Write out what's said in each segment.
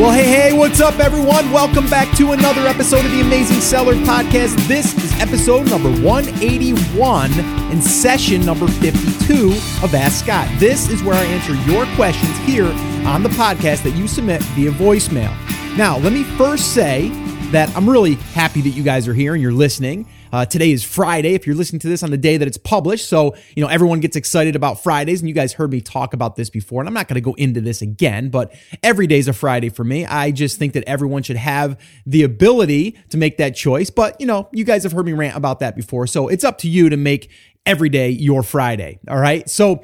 Well, hey, hey, what's up, everyone? Welcome back to another episode of the Amazing Seller Podcast. This is episode number 181 and session number 52 of Ask Scott. This is where I answer your questions here on the podcast that you submit via voicemail. Now, let me first say that I'm really happy that you guys are here and you're listening. Uh, today is Friday. If you're listening to this on the day that it's published, so you know everyone gets excited about Fridays, and you guys heard me talk about this before, and I'm not going to go into this again. But every day is a Friday for me. I just think that everyone should have the ability to make that choice. But you know, you guys have heard me rant about that before, so it's up to you to make every day your Friday. All right, so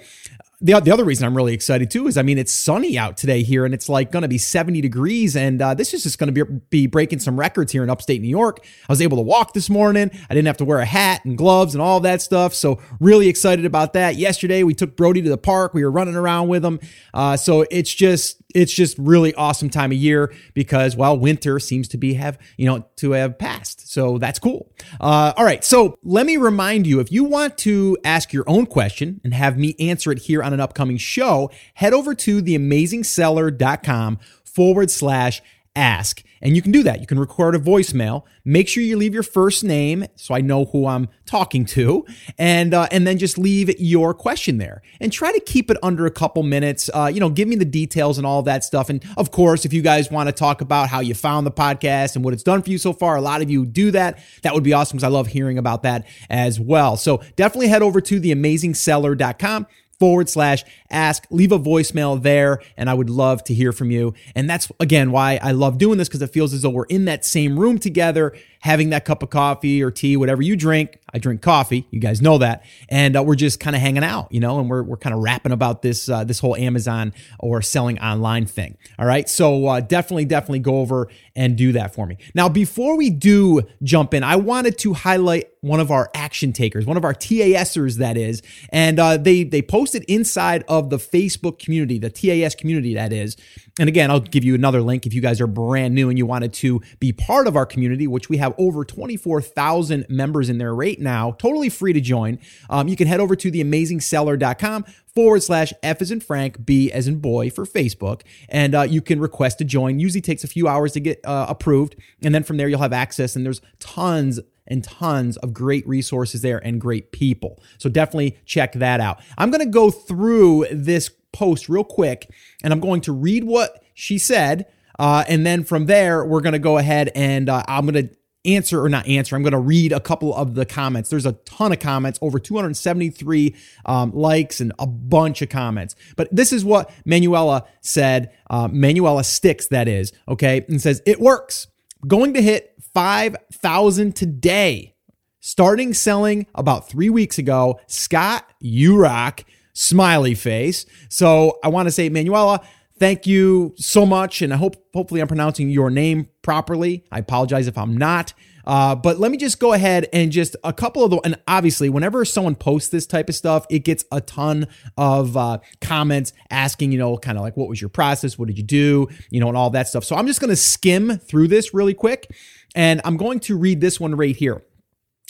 the, the other reason I'm really excited too is I mean it's sunny out today here and it's like going to be 70 degrees and uh, this is just going to be, be breaking some records here in upstate New York. I was able to walk this morning. I didn't have to wear a hat and gloves and all that stuff. So really excited about that. Yesterday we took Brody to the park. We were running around with him. Uh, so it's just it's just really awesome time of year because well winter seems to be have you know to have passed so that's cool uh, all right so let me remind you if you want to ask your own question and have me answer it here on an upcoming show head over to theamazingseller.com forward slash ask. And you can do that. You can record a voicemail. Make sure you leave your first name so I know who I'm talking to, and uh, and then just leave your question there. And try to keep it under a couple minutes. Uh, you know, give me the details and all that stuff. And of course, if you guys want to talk about how you found the podcast and what it's done for you so far, a lot of you do that. That would be awesome because I love hearing about that as well. So definitely head over to theamazingseller.com forward slash ask, leave a voicemail there, and I would love to hear from you. And that's again why I love doing this because it feels as though we're in that same room together, having that cup of coffee or tea, whatever you drink. I drink coffee, you guys know that, and uh, we're just kind of hanging out, you know, and we're, we're kind of rapping about this uh, this whole Amazon or selling online thing. All right, so uh, definitely, definitely go over and do that for me. Now, before we do jump in, I wanted to highlight one of our action takers, one of our TASers, that is, and uh, they they posted inside of the Facebook community, the TAS community, that is. And again, I'll give you another link if you guys are brand new and you wanted to be part of our community, which we have over 24,000 members in there right now, totally free to join. Um, you can head over to theamazingseller.com forward slash F as in Frank, B as in boy for Facebook. And uh, you can request to join. Usually takes a few hours to get uh, approved. And then from there, you'll have access. And there's tons and tons of great resources there and great people. So definitely check that out. I'm going to go through this post real quick and I'm going to read what she said. Uh, and then from there, we're going to go ahead and uh, I'm going to answer or not answer. I'm going to read a couple of the comments. There's a ton of comments, over 273 um, likes and a bunch of comments. But this is what Manuela said. Uh, Manuela Sticks, that is, okay, and says, It works. Going to hit 5,000 today. Starting selling about three weeks ago. Scott, you rock. Smiley face. So I want to say, Manuela, thank you so much. And I hope, hopefully, I'm pronouncing your name properly. I apologize if I'm not. Uh, but let me just go ahead and just a couple of the, and obviously, whenever someone posts this type of stuff, it gets a ton of uh, comments asking, you know, kind of like, what was your process? What did you do? You know, and all that stuff. So I'm just going to skim through this really quick. And I'm going to read this one right here.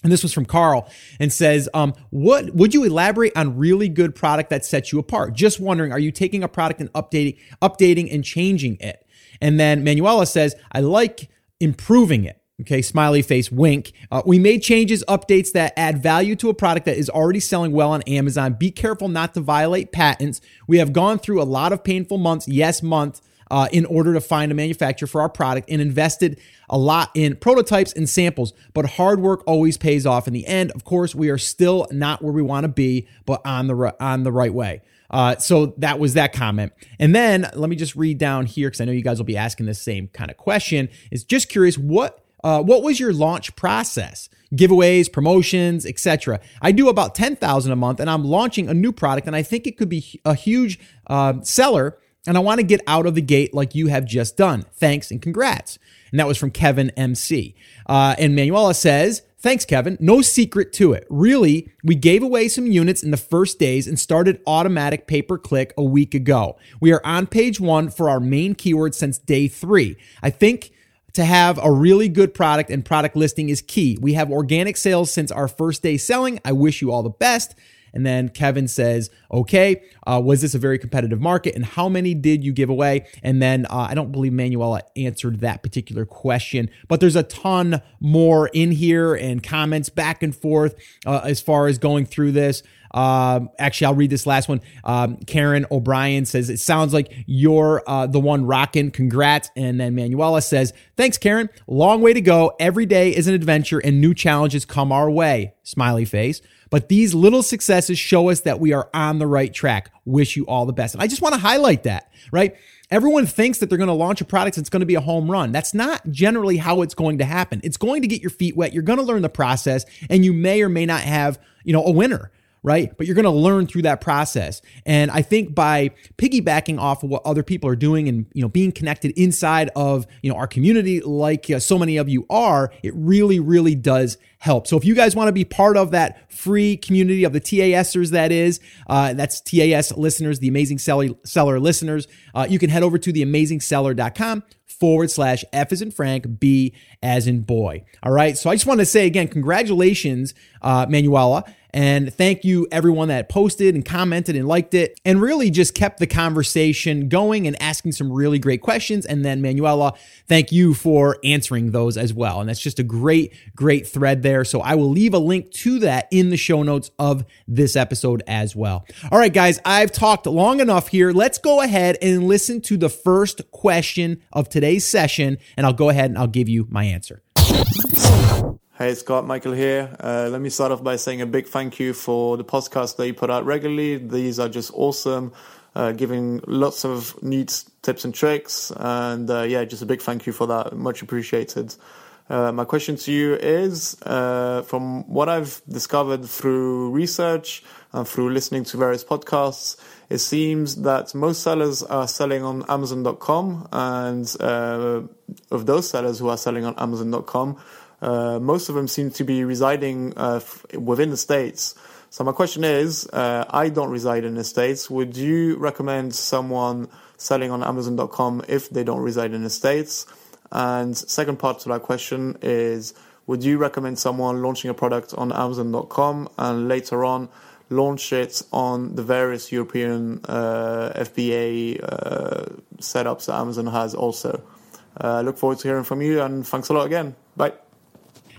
And this was from Carl and says, um, what would you elaborate on really good product that sets you apart? Just wondering, are you taking a product and updating, updating and changing it? And then Manuela says, I like improving it. Okay, smiley face, wink. Uh, we made changes, updates that add value to a product that is already selling well on Amazon. Be careful not to violate patents. We have gone through a lot of painful months, yes, month, uh, in order to find a manufacturer for our product and invested a lot in prototypes and samples. But hard work always pays off in the end. Of course, we are still not where we want to be, but on the on the right way. Uh, so that was that comment. And then let me just read down here because I know you guys will be asking the same kind of question. Is just curious what uh, what was your launch process? Giveaways, promotions, etc. I do about ten thousand a month, and I'm launching a new product, and I think it could be a huge uh, seller. And I want to get out of the gate like you have just done. Thanks and congrats. And that was from Kevin MC. Uh, and Manuela says, Thanks, Kevin. No secret to it. Really, we gave away some units in the first days and started automatic pay per click a week ago. We are on page one for our main keyword since day three. I think to have a really good product and product listing is key. We have organic sales since our first day selling. I wish you all the best. And then Kevin says, okay, uh, was this a very competitive market and how many did you give away? And then uh, I don't believe Manuela answered that particular question, but there's a ton more in here and comments back and forth uh, as far as going through this. Um, actually, I'll read this last one. Um, Karen O'Brien says, It sounds like you're uh, the one rocking. Congrats. And then Manuela says, Thanks, Karen. Long way to go. Every day is an adventure and new challenges come our way. Smiley face. But these little successes show us that we are on the right track. Wish you all the best. And I just want to highlight that, right? Everyone thinks that they're going to launch a product and it's going to be a home run. That's not generally how it's going to happen. It's going to get your feet wet. You're going to learn the process and you may or may not have, you know, a winner right? But you're going to learn through that process. And I think by piggybacking off of what other people are doing and, you know, being connected inside of, you know, our community like uh, so many of you are, it really, really does help. So if you guys want to be part of that free community of the TASers, that is, uh, that's TAS listeners, the Amazing Seller, seller listeners, uh, you can head over to theamazingseller.com forward slash F as in Frank, B as in boy. All right. So I just want to say again, congratulations, uh, Manuela. And thank you everyone that posted and commented and liked it and really just kept the conversation going and asking some really great questions. And then Manuela, thank you for answering those as well. And that's just a great, great thread there. So I will leave a link to that in the show notes of this episode as well. All right, guys, I've talked long enough here. Let's go ahead and listen to the first question of today's session. And I'll go ahead and I'll give you my answer. Hey, Scott Michael here. Uh, let me start off by saying a big thank you for the podcast that you put out regularly. These are just awesome, uh, giving lots of neat tips and tricks. And uh, yeah, just a big thank you for that. Much appreciated. Uh, my question to you is uh, from what I've discovered through research and through listening to various podcasts, it seems that most sellers are selling on Amazon.com. And uh, of those sellers who are selling on Amazon.com, uh, most of them seem to be residing uh, f- within the states. So my question is, uh, I don't reside in the states. Would you recommend someone selling on Amazon.com if they don't reside in the states? And second part to that question is, would you recommend someone launching a product on Amazon.com and later on launch it on the various European uh, FBA uh, setups that Amazon has also? I look forward to hearing from you and thanks a lot again. Bye.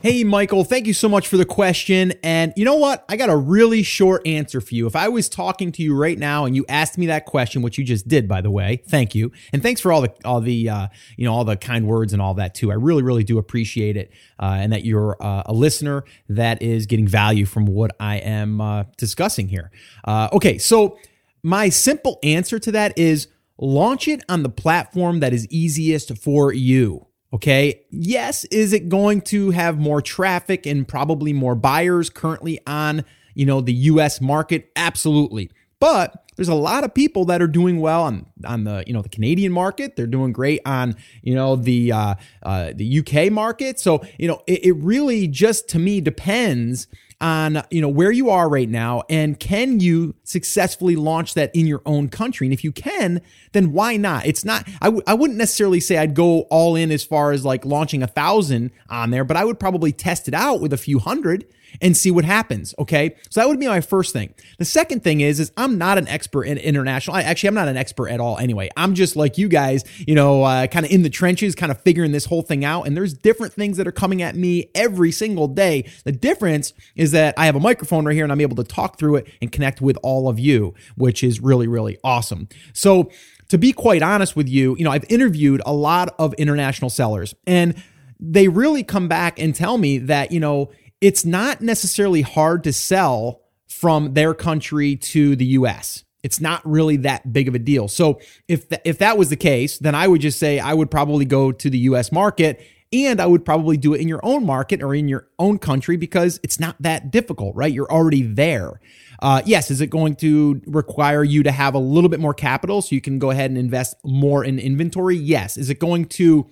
Hey, Michael, thank you so much for the question. And you know what? I got a really short answer for you. If I was talking to you right now and you asked me that question, which you just did, by the way, thank you. And thanks for all the, all the, uh, you know, all the kind words and all that too. I really, really do appreciate it. Uh, and that you're uh, a listener that is getting value from what I am uh, discussing here. Uh, okay. So my simple answer to that is launch it on the platform that is easiest for you. Okay. Yes. Is it going to have more traffic and probably more buyers currently on, you know, the US market? Absolutely. But there's a lot of people that are doing well on on the you know the Canadian market. They're doing great on you know the uh, uh, the UK market. So you know it, it really just to me depends on you know where you are right now and can you successfully launch that in your own country? And if you can then why not? It's not I w- I wouldn't necessarily say i'd go all in as far as like launching a thousand on there but i would probably test it out with a few hundred and see what happens. Okay. So that would be my first thing. The second thing is, is I'm not an expert in international. I actually, I'm not an expert at all anyway. I'm just like you guys, you know, uh, kind of in the trenches, kind of figuring this whole thing out. And there's different things that are coming at me every single day. The difference is that I have a microphone right here and I'm able to talk through it and connect with all of you, which is really, really awesome. So to be quite honest with you, you know, I've interviewed a lot of international sellers and they really come back and tell me that, you know, it's not necessarily hard to sell from their country to the US. It's not really that big of a deal. So if th- if that was the case, then I would just say I would probably go to the US market and I would probably do it in your own market or in your own country because it's not that difficult, right? You're already there. Uh, yes, is it going to require you to have a little bit more capital so you can go ahead and invest more in inventory? Yes. Is it going to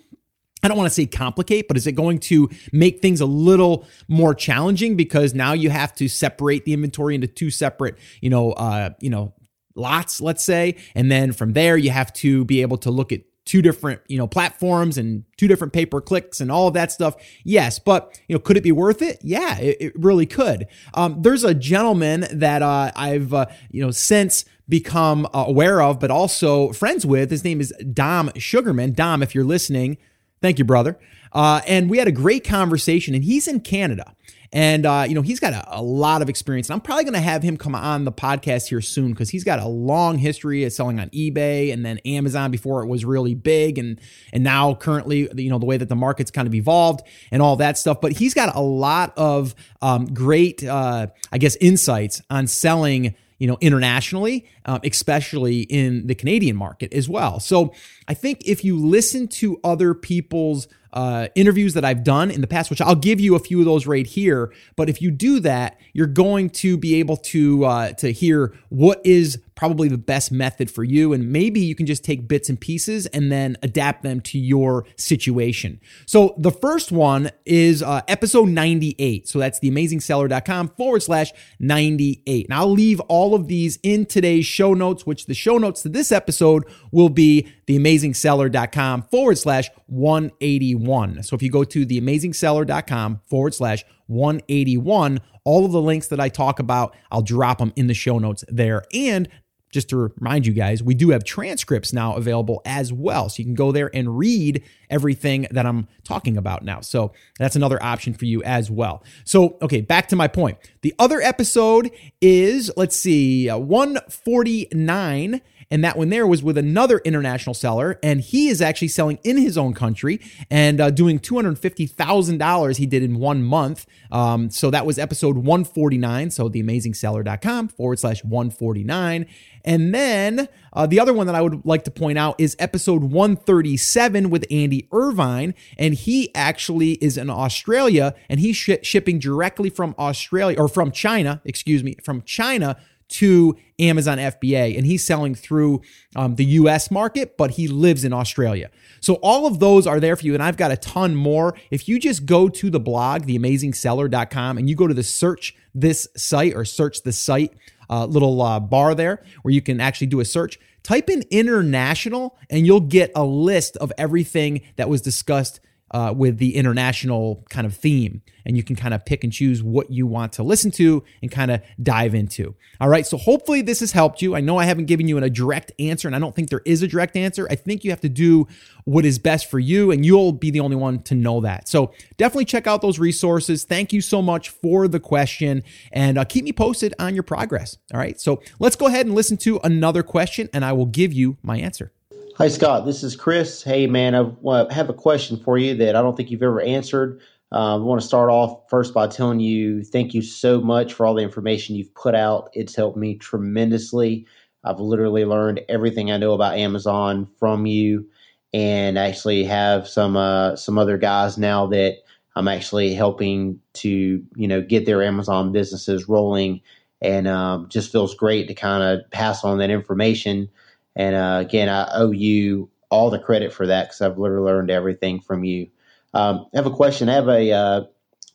I don't want to say complicate, but is it going to make things a little more challenging? Because now you have to separate the inventory into two separate, you know, uh, you know, lots, let's say, and then from there you have to be able to look at two different you know platforms and two different pay per clicks and all of that stuff. Yes but you know could it be worth it? Yeah it, it really could. Um, there's a gentleman that uh, i've uh, you know since become uh, aware of but also friends with. His name is dom sugarman. Dom if you're listening thank you brother uh, and we had a great conversation and he's in canada and, uh, you know, he's got a, a, lot of experience. And I'm probably going to have him come on the podcast here soon because he's got a long history of selling on eBay and then Amazon before it was really big. And, and now currently, you know, the way that the market's kind of evolved and all that stuff. But he's got a lot of um, great, uh, I guess, insights on selling you know, internationally, um, especially in the Canadian market as well. So I think if you listen to other people's uh, interviews that I've done in the past, which I'll give you a few of those right here. But if you do that, you're going to be able to uh, to hear what is probably the best method for you, and maybe you can just take bits and pieces and then adapt them to your situation. So the first one is uh, episode 98. So that's theamazingseller.com forward slash 98. And I'll leave all of these in today's show notes, which the show notes to this episode will be theamazingseller.com forward slash 181. So if you go to theamazingseller.com forward slash 181, all of the links that I talk about, I'll drop them in the show notes there. And just to remind you guys, we do have transcripts now available as well. So you can go there and read everything that I'm talking about now. So that's another option for you as well. So, okay, back to my point. The other episode is, let's see, uh, 149 and that one there was with another international seller, and he is actually selling in his own country and uh, doing $250,000 he did in one month. Um, so that was episode 149. So theamazingseller.com forward slash 149. And then uh, the other one that I would like to point out is episode 137 with Andy Irvine. And he actually is in Australia and he's sh- shipping directly from Australia or from China, excuse me, from China to Amazon FBA, and he's selling through um, the US market, but he lives in Australia. So all of those are there for you, and I've got a ton more. If you just go to the blog, theamazingseller.com, and you go to the search this site or search the site uh, little uh, bar there where you can actually do a search, type in international, and you'll get a list of everything that was discussed uh, with the international kind of theme. And you can kind of pick and choose what you want to listen to and kind of dive into. All right. So hopefully this has helped you. I know I haven't given you a direct answer, and I don't think there is a direct answer. I think you have to do what is best for you, and you'll be the only one to know that. So definitely check out those resources. Thank you so much for the question, and uh, keep me posted on your progress. All right. So let's go ahead and listen to another question, and I will give you my answer. Hi, Scott. This is Chris. Hey, man, I have a question for you that I don't think you've ever answered. Uh, I want to start off first by telling you thank you so much for all the information you've put out. It's helped me tremendously. I've literally learned everything I know about Amazon from you, and actually have some uh, some other guys now that I'm actually helping to you know get their Amazon businesses rolling, and um, just feels great to kind of pass on that information and uh, again, I owe you all the credit for that because I've literally learned everything from you. Um, I have a question. I have a uh,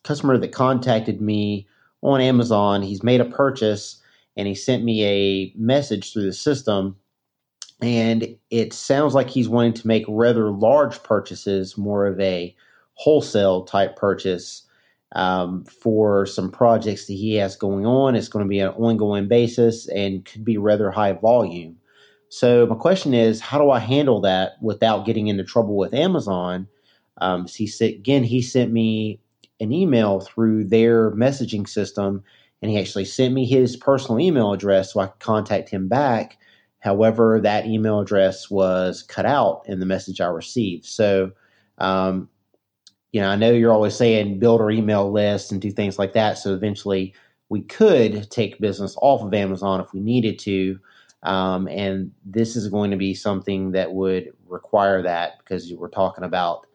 customer that contacted me on Amazon. He's made a purchase and he sent me a message through the system. And it sounds like he's wanting to make rather large purchases, more of a wholesale type purchase um, for some projects that he has going on. It's going to be an ongoing basis and could be rather high volume. So my question is, how do I handle that without getting into trouble with Amazon? Um, he said again, he sent me an email through their messaging system, and he actually sent me his personal email address so I could contact him back. However, that email address was cut out in the message I received. So, um, you know, I know you're always saying build our email list and do things like that. So eventually, we could take business off of Amazon if we needed to. Um, and this is going to be something that would require that because we're talking about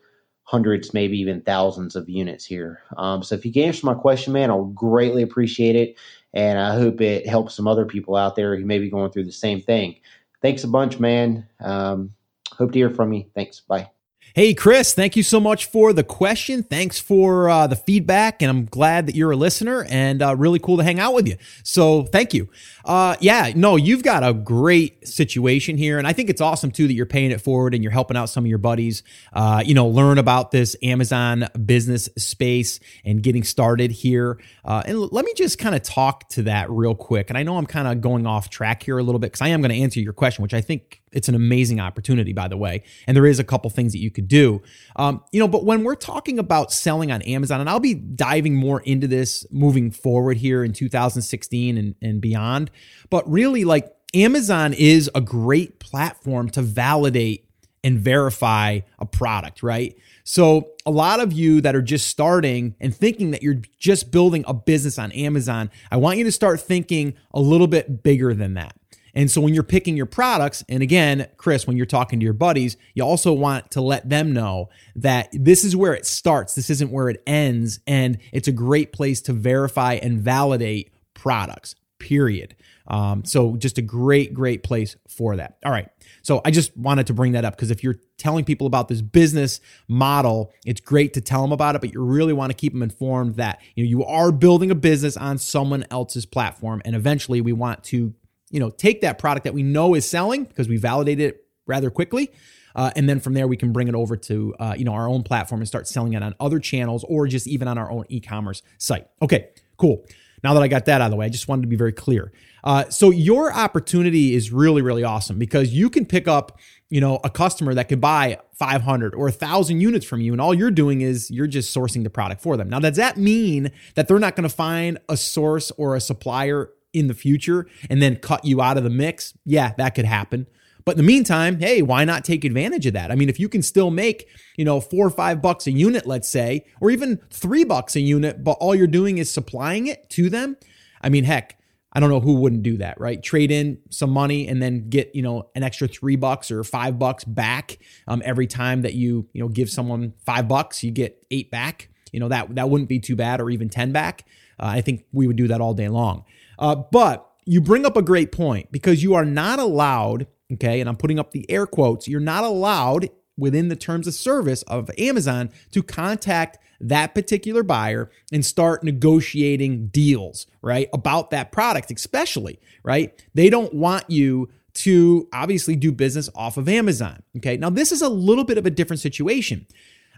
hundreds, maybe even thousands of units here. Um, so if you can answer my question, man, I'll greatly appreciate it. And I hope it helps some other people out there who may be going through the same thing. Thanks a bunch, man. Um, hope to hear from you. Thanks. Bye. Hey, Chris, thank you so much for the question. Thanks for uh, the feedback. And I'm glad that you're a listener and uh, really cool to hang out with you. So thank you. Uh, yeah, no, you've got a great situation here. And I think it's awesome too that you're paying it forward and you're helping out some of your buddies, uh, you know, learn about this Amazon business space and getting started here. Uh, and let me just kind of talk to that real quick. And I know I'm kind of going off track here a little bit because I am going to answer your question, which I think it's an amazing opportunity, by the way. And there is a couple things that you could do. Um, you know, but when we're talking about selling on Amazon, and I'll be diving more into this moving forward here in 2016 and, and beyond, but really, like Amazon is a great platform to validate and verify a product, right? So, a lot of you that are just starting and thinking that you're just building a business on Amazon, I want you to start thinking a little bit bigger than that. And so when you're picking your products, and again, Chris, when you're talking to your buddies, you also want to let them know that this is where it starts. This isn't where it ends. And it's a great place to verify and validate products, period. Um, so just a great, great place for that. All right. So I just wanted to bring that up because if you're telling people about this business model, it's great to tell them about it, but you really want to keep them informed that you know you are building a business on someone else's platform, and eventually we want to you know, take that product that we know is selling because we validated it rather quickly. Uh, and then from there, we can bring it over to uh, you know our own platform and start selling it on other channels or just even on our own e-commerce site. Okay, cool. Now that I got that out of the way, I just wanted to be very clear. Uh, so your opportunity is really really awesome because you can pick up you know a customer that could buy 500 or 1000 units from you and all you're doing is you're just sourcing the product for them now does that mean that they're not going to find a source or a supplier in the future and then cut you out of the mix, yeah, that could happen. But in the meantime, hey, why not take advantage of that? I mean, if you can still make, you know, four or five bucks a unit, let's say, or even three bucks a unit, but all you're doing is supplying it to them. I mean, heck, I don't know who wouldn't do that, right? Trade in some money and then get, you know, an extra three bucks or five bucks back um, every time that you, you know, give someone five bucks, you get eight back. You know, that that wouldn't be too bad, or even 10 back. Uh, I think we would do that all day long. Uh, but you bring up a great point because you are not allowed, okay, and I'm putting up the air quotes, you're not allowed within the terms of service of Amazon to contact that particular buyer and start negotiating deals, right? About that product, especially, right? They don't want you to obviously do business off of Amazon. Okay. Now, this is a little bit of a different situation.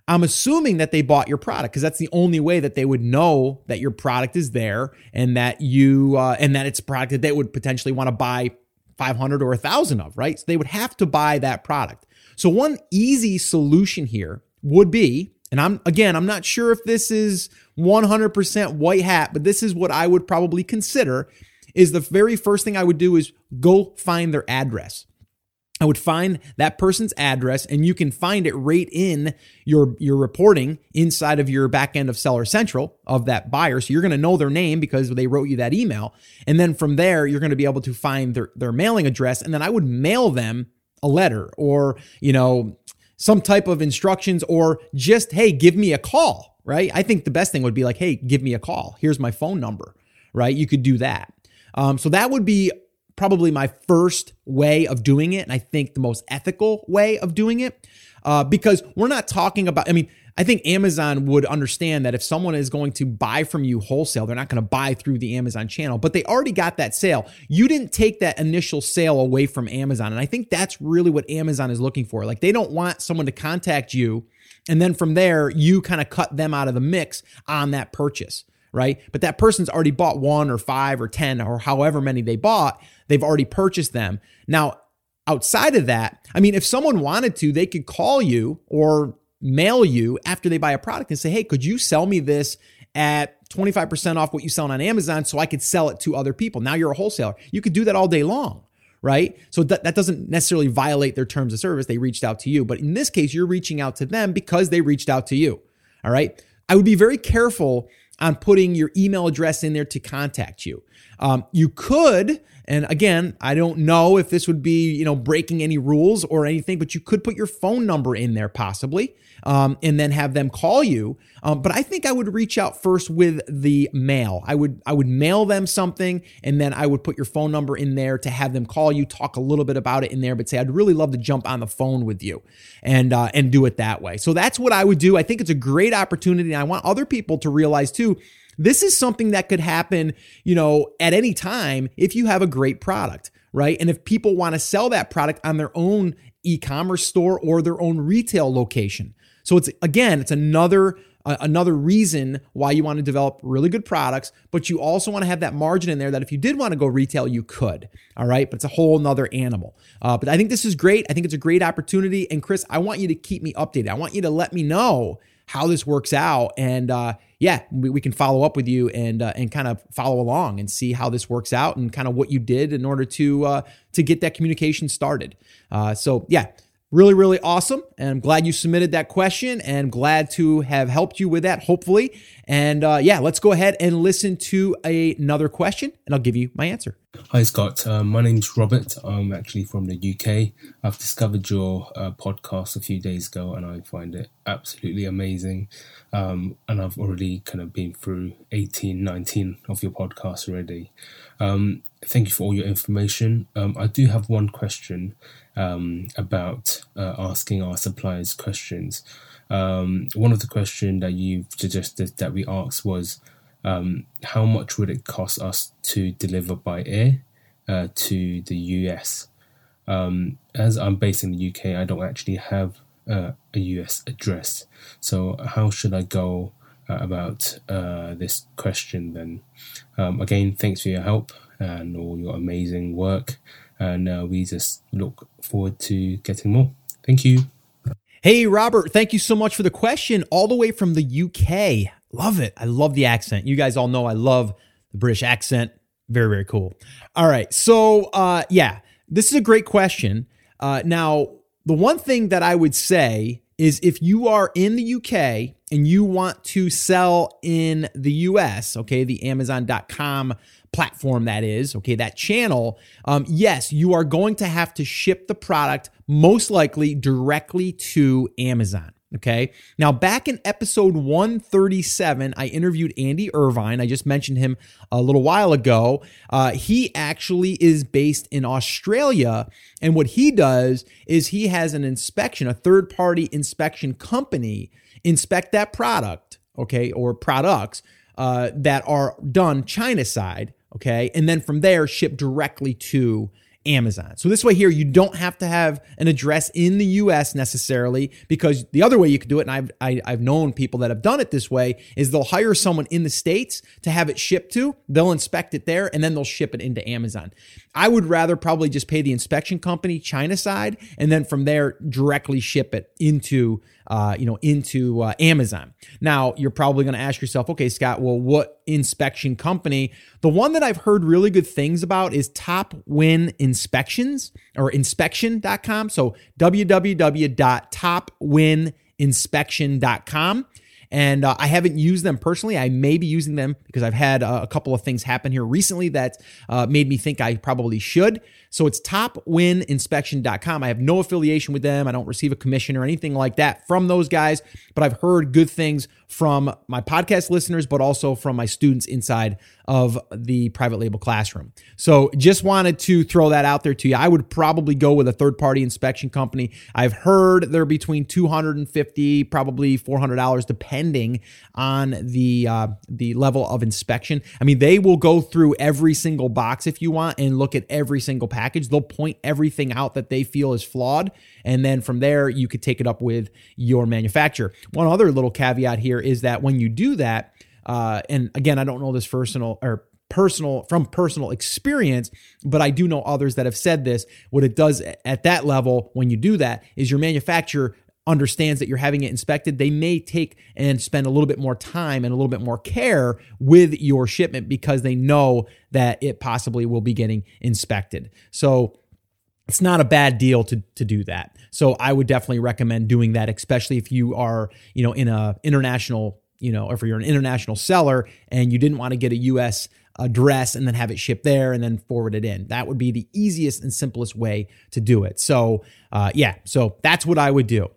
I'm assuming that they bought your product because that's the only way that they would know that your product is there and that you uh, and that it's a product that they would potentially want to buy 500 or 1000 of, right? So they would have to buy that product. So one easy solution here would be and I'm again, I'm not sure if this is 100% white hat, but this is what I would probably consider is the very first thing I would do is go find their address. I would find that person's address and you can find it right in your, your reporting inside of your backend of Seller Central of that buyer. So you're going to know their name because they wrote you that email. And then from there, you're going to be able to find their, their mailing address. And then I would mail them a letter or, you know, some type of instructions or just, hey, give me a call, right? I think the best thing would be like, hey, give me a call. Here's my phone number, right? You could do that. Um, so that would be probably my first way of doing it. And I think the most ethical way of doing it. Uh, because we're not talking about, I mean, I think Amazon would understand that if someone is going to buy from you wholesale, they're not going to buy through the Amazon channel, but they already got that sale. You didn't take that initial sale away from Amazon. And I think that's really what Amazon is looking for. Like they don't want someone to contact you and then from there, you kind of cut them out of the mix on that purchase right? But that person's already bought one or five or 10 or however many they bought. They've already purchased them. Now, outside of that, I mean, if someone wanted to, they could call you or mail you after they buy a product and say, hey, could you sell me this at 25% off what you sell on Amazon so I could sell it to other people? Now you're a wholesaler. You could do that all day long right? So that, that doesn't necessarily violate their terms of service. They reached out to you. But in this case, you're reaching out to them because they reached out to you. All right. I would be very careful on putting your email address in there to contact you. Um, you could, And again, I don't know if this would be, you know, breaking any rules or anything, but you could put your phone number in there possibly um, and then have them call you. Um, but I think I would reach out first with the mail. I would I would mail them something, and then I would put your phone number in there to have them call you, talk a little bit about it in there, but say I'd really love to jump on the phone with you, and uh, and do it that way. So that's what I would do. I think it's a great opportunity, and I want other people to realize too. This is something that could happen, you know, at any time if you have a great product, right? And if people want to sell that product on their own e-commerce store or their own retail location. So it's again, it's another uh, another reason why you want to develop really good products, but you also want to have that margin in there that if you did want to go retail, you could. All right, but it's a whole nother animal. Uh, but I think this is great. I think it's a great opportunity. And Chris, I want you to keep me updated. I want you to let me know how this works out, and uh, yeah, we, we, can follow up with you and uh, and kind of follow along and see how this works out and kind of what you did in order to uh, to get that communication started. Uh, so yeah Really, really awesome. And I'm glad you submitted that question and glad to have helped you with that, hopefully. And uh, yeah, let's go ahead and listen to a, another question and I'll give you my answer. Hi, Scott. Uh, my name's Robert. I'm actually from the UK. I've discovered your uh, podcast a few days ago and I find it absolutely amazing. Um, and I've already kind of been through 18, 19 of your podcasts already. Um, thank you for all your information. Um, I do have one question um, about uh, asking our suppliers questions. Um, one of the questions that you suggested that we asked was um, how much would it cost us to deliver by air uh, to the US? Um, as I'm based in the UK, I don't actually have uh, a US address. So, how should I go uh, about uh, this question then? Um, again, thanks for your help and all your amazing work and uh, we just look forward to getting more. Thank you. Hey, Robert, thank you so much for the question, all the way from the UK. Love it. I love the accent. You guys all know I love the British accent. Very, very cool. All right. So, uh, yeah, this is a great question. Uh, now, the one thing that I would say is if you are in the UK and you want to sell in the US, okay, the Amazon.com platform that is, okay, that channel, um, yes, you are going to have to ship the product most likely directly to Amazon. Okay. Now, back in episode 137, I interviewed Andy Irvine. I just mentioned him a little while ago. Uh, he actually is based in Australia. And what he does is he has an inspection, a third party inspection company, inspect that product, okay, or products uh, that are done China side. Okay. And then from there, ship directly to Amazon. So this way here, you don't have to have an address in the US necessarily because the other way you could do it, and I've, I, have i have known people that have done it this way, is they'll hire someone in the States to have it shipped to, they'll inspect it there, and then they'll ship it into Amazon. I would rather probably just pay the inspection company China side, and then from there directly ship it into uh, you know, into uh, Amazon. Now, you're probably going to ask yourself, okay, Scott, well, what inspection company? The one that I've heard really good things about is Top Win Inspections or inspection.com. So www.topwininspection.com. And uh, I haven't used them personally. I may be using them because I've had uh, a couple of things happen here recently that uh, made me think I probably should. So it's topwininspection.com. I have no affiliation with them. I don't receive a commission or anything like that from those guys, but I've heard good things from my podcast listeners, but also from my students inside of the private label classroom. So just wanted to throw that out there to you. I would probably go with a third party inspection company. I've heard they're between 250, probably $400, depending on the, uh, the level of inspection. I mean, they will go through every single box if you want and look at every single package. Package, they'll point everything out that they feel is flawed. And then from there, you could take it up with your manufacturer. One other little caveat here is that when you do that, uh, and again, I don't know this personal or personal from personal experience, but I do know others that have said this. What it does at that level when you do that is your manufacturer understands that you're having it inspected, they may take and spend a little bit more time and a little bit more care with your shipment because they know that it possibly will be getting inspected. So it's not a bad deal to to do that. So I would definitely recommend doing that, especially if you are, you know, in a international, you know, if you're an international seller and you didn't want to get a U.S address and then have it shipped there and then forward it in. That would be the easiest and simplest way to do it. So, uh, yeah, so that's what I would do.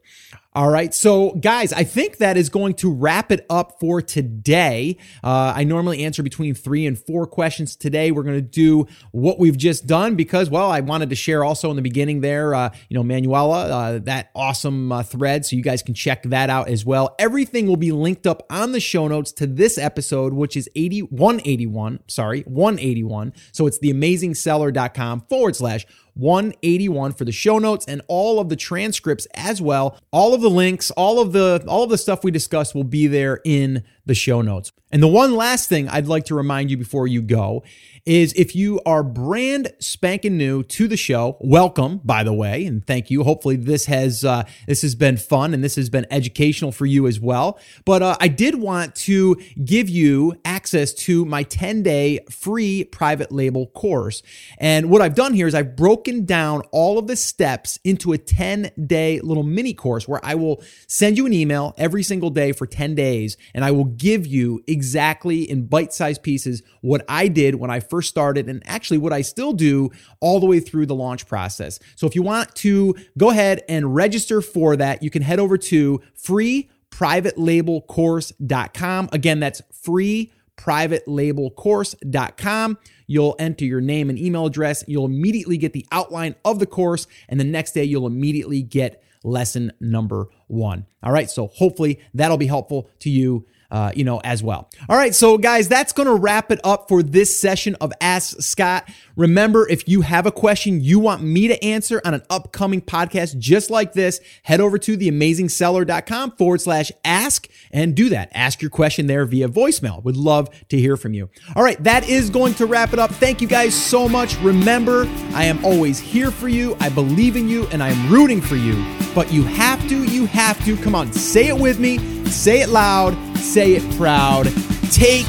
All right. So, guys, I think that is going to wrap it up for today. Uh, I normally answer between three and four questions today. We're going to do what we've just done because, well, I wanted to share also in the beginning there, uh, you know, Manuela, uh, that awesome uh, thread. So, you guys can check that out as well. Everything will be linked up on the show notes to this episode, which is 80, 181. Sorry, 181. So, it's the theamazingseller.com forward slash 181 for the show notes and all of the transcripts as well. All of the links, all of the all of the stuff we discussed will be there in the show notes. And the one last thing I'd like to remind you before you go is if you are brand spanking new to the show, welcome, by the way, and thank you. Hopefully this has uh, this has been fun and this has been educational for you as well. But uh, I did want to give you access to my 10 day free private label course. And what I've done here is I've broken down all of the steps into a 10 day little mini course where I will send you an email every single day for 10 days and I will give you exactly in bite sized pieces what I did when I first started and actually what I still do all the way through the launch process. So if you want to go ahead and register for that, you can head over to freeprivatelabelcourse.com. Again, that's free privatelabelcourse.com. You'll enter your name and email address. You'll immediately get the outline of the course. And the next day, you'll immediately get lesson number one. All right. So hopefully that'll be helpful to you uh, you know, as well. All right, so guys, that's going to wrap it up for this session of Ask Scott. Remember, if you have a question you want me to answer on an upcoming podcast just like this, head over to theamazingseller.com forward slash ask and do that. Ask your question there via voicemail. Would love to hear from you. All right, that is going to wrap it up. Thank you guys so much. Remember, I am always here for you. I believe in you and I am rooting for you. But you have to, you have to, come on, say it with me, say it loud, say it proud. Take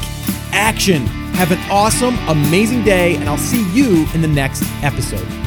action. Have an awesome, amazing day, and I'll see you in the next episode.